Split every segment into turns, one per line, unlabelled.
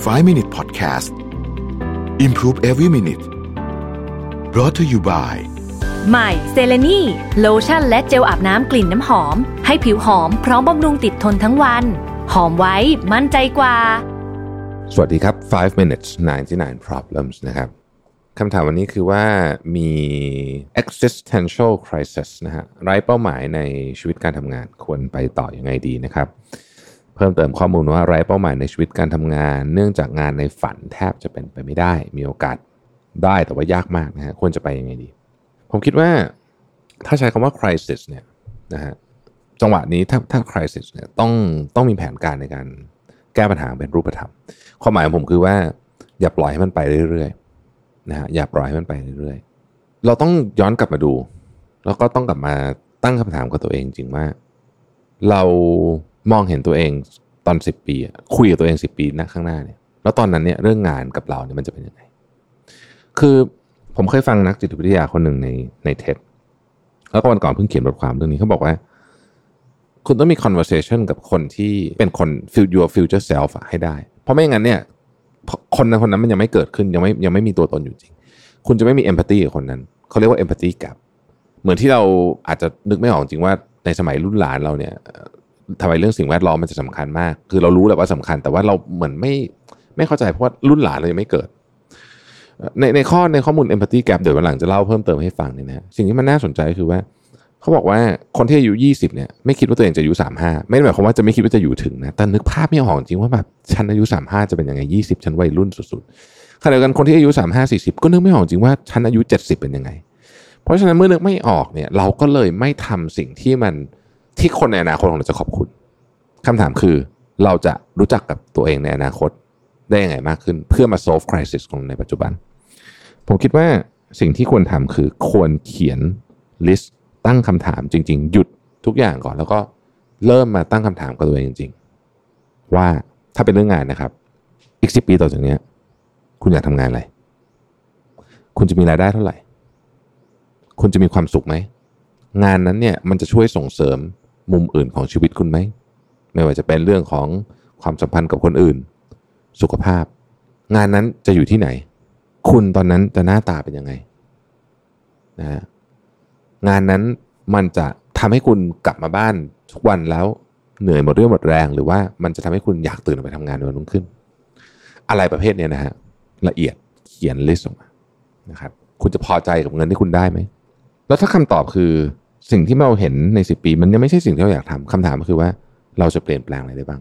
5 Minute Podcast Improve Every Minute brought to you by
ใหม่เซเลนีโลชั่นและเจลอาบน้ำกลิ่นน้ำหอม ให้ผิวหอมพร้อมบำรุงติดทนทั้งวัน หอมไว้มั่นใจกว่า
สวัสดีครับ 5 minutes 99 problems นะครับคำถามวันนี้คือว่ามี existential crisis นะฮะไร้เป้าหมายในชีวิตการทำงานควรไปต่อยังไงดีนะครับเพิ่มเติมข้อมูลว่าไร้เป้าหมายในชีวิตการทำงาน เนื่องจากงานในฝันแทบจะเป็นไปไม่ได้ มีโอกาสได้แต่ว่ายากมากนะฮะควรจะไปยังไงดี ผมคิดว่าถ้าใช้คำว่า crisis เนี่ยนะฮะจังหวะนี้ถ้าถ้า crisis เนี่ยต้องต้องมีแผนการในการแก้ปัญหาเป็นรูปธรรมความหมายของผมคือว่า อย่าปล่อยให้มันไปเรื่อยๆนะฮะอย่าปล่อยให้มันไปเรื่อยๆ เราต้องย้อนกลับมาดู แล้วก็ต้องกลับมาตั้งคำถามกับตัวเองจริงว่าเรา มองเห็นตัวเองตอนสิบปีคุยกับตัวเองสิบปีหน้าข้างหน้าเนี่ยแล้วตอนนั้นเนี่ยเรื่องงานกับเราเนี่ยมันจะเป็นยังไง คือผมเคยฟังนักจิตวิทยาคนหนึ่งในในเท็ดแล้วก็วันก่อนเพิ่งเขียนบทความเรื่องนี้เขาบอกว่า คุณต้องมี conversation กับคนที่เป็นคน feel your future self ให้ได้ เพราะไม่งั้นเนี่ยคนนั้นคนนั้นมันยังไม่เกิดขึ้นยังไม่ยังไม่มีตัวตนอยู่จริง คุณจะไม่มี empathy กับคนนั้นเขาเรียกว่า empathy gap เหมือนที่เราอาจจะนึกไม่ออกจริงว่าในสมัยรุ่นหลานเราเนี่ย ทำไมเรื่องสิ่งแวดล้อมมันจะสำคัญมาก คือเรารู้แหละว่าสำคัญ แต่ว่าเราเหมือนไม่ไม่เข้าใจเพราะว่ารุ่นหลานเรายังไม่เกิด ในในข้อในข้อมูล empathy gap เดี๋ยววันหลังจะเล่าเพิ่มเติมให้ฟังเนี่ยนะสิ่งที่มันน่าสนใจคือว่า เขาบอกว่าคนที่อายุ 20เนี่ยไม่คิดว่าตัวเองจะอายุ 35 ไม่ได้หมายความว่าจะไม่คิดว่าจะอยู่ถึงนะแต่นึกภาพไม่ออกจริงว่าแบบฉันอายุ 35 จะเป็นยังไง 20 ฉันวัยรุ่นสุดๆขณะเดียวกันคนที่อายุ 35 40 ก็นึกไม่ออกจริงว่าฉันอายุ 70 เป็นยังไง เพราะฉะนั้นเมื่อนึกไม่ออกเนี่ยเราก็เลยไม่ทำสิ่งที่มัน ที่คนในอนาคตของเราจะขอบคุณคำถามคือเราจะรู้จักกับตัวเองในอนาคตได้ยังไงมากขึ้น เพื่อมา solve crisis ของในปัจจุบัน ผมคิดว่าสิ่งที่ควรทำคือควรเขียน list ตั้งคำถามจริง ๆ หยุดทุกอย่างก่อน แล้วก็เริ่มมาตั้งคำถามกับตัวเองจริง ๆ ว่าถ้าเป็นเรื่องงานนะครับ อีกสิปีต่อจากนี้คุณอยากทำงานอะไร คุณจะมีรายได้เท่าไหร่ คุณจะมีความสุขไหม งานนั้นเนี่ยมันจะช่วยส่งเสริม มุมอื่นของชีวิตคุณไหม ไม่ว่าจะเป็นเรื่องของความสัมพันธ์กับคนอื่น สุขภาพ งานนั้นจะอยู่ที่ไหน คุณตอนนั้นจะหน้าตาเป็นยังไงนะฮะงานนั้นมันจะทำให้คุณกลับมาบ้านทุกวันแล้วเหนื่อยหมดเรื่องหมดแรง หรือว่ามันจะทำให้คุณอยากตื่นออกไปทำงานในวันรุ่งขึ้น อะไรประเภทเนี้ยนะฮะละเอียดเขียนลิสต์ออกมานะครับ คุณจะพอใจกับเงินที่คุณได้ไหม แล้วถ้าคำตอบคือ สิ่งที่เราเห็นในสิปี มันยังไม่ใช่สิ่งที่เราอยากทำคำถามก็คือว่าเราจะเปลี่ยนแปลงอะไรได้บ้าง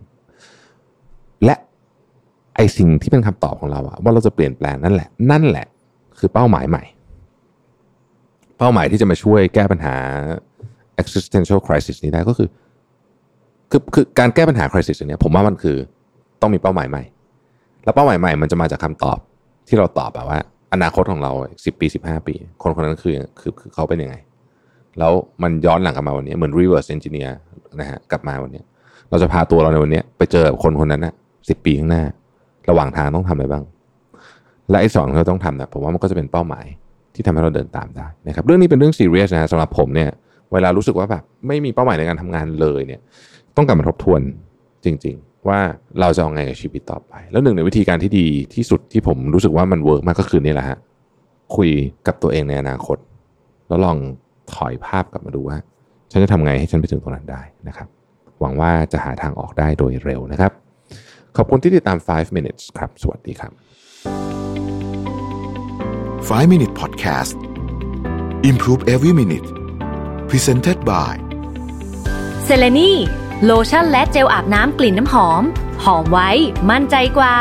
และไอสิ่งที่เป็นคำตอบของเราอะว่าเราจะเปลี่ยนแปลงนั่นแหละ นั่นแหละ คือเป้าหมายใหม่ เป้าหมายที่จะมาช่วยแก้ปัญหา existential crisis นี้ได้ก็คือคือคือการแก้ปัญหา crisis อันเนี้ยผมว่ามันคือต้องมีเป้าหมายใหม่ แล้วเป้าหมายใหม่มันจะมาจากคำตอบที่เราตอบแบบว่า อนาคตของเราสิบปีสิบห้าปี คนคนนั้นคือคือคือเขาเป็นยังไง แล้วมันย้อนหลังกลับมาวันนี้เหมือน reverse engineer นะฮะกลับมาวันนี้ เราจะพาตัวเราในวันนี้ไปเจอคนคนนั้นนะสิบปีข้างหน้า ระหว่างทางต้องทำอะไรบ้าง และไอ้สิ่งที่เราต้องทำเนี่ยผมว่ามันก็จะเป็นเป้าหมายที่ทำให้เราเดินตามได้นะครับเรื่องนี้เป็นเรื่องซีเรียสนะสำหรับผมเนี่ยเวลารู้สึกว่าแบบไม่มีเป้าหมายในการทำงานเลยเนี่ยต้องกลับมาทบทวนจริง ๆ ว่าเราจะเอาไงกับชีวิตต่อไป แล้วหนึ่งในวิธีการที่ดีที่สุดที่ผมรู้สึกว่ามันเวิร์กมากก็คือนี่แหละฮะคุยกับตัวเองในอนาคต แล้วลอง ถอยภาพกลับมาดูว่า ฉันจะทำไงให้ฉันไปถึงตรงนั้นได้นะครับ หวังว่าจะหาทางออกได้โดยเร็วนะครับ ขอบคุณที่ติดตาม 5 minutes ครับ สวัสดีครับ
5 Minute Podcast Improve Every Minute Presented by
เซเลนีโลชั่นและเจลอาบน้ำกลิ่นน้ำหอม หอมไว้ มั่นใจกว่า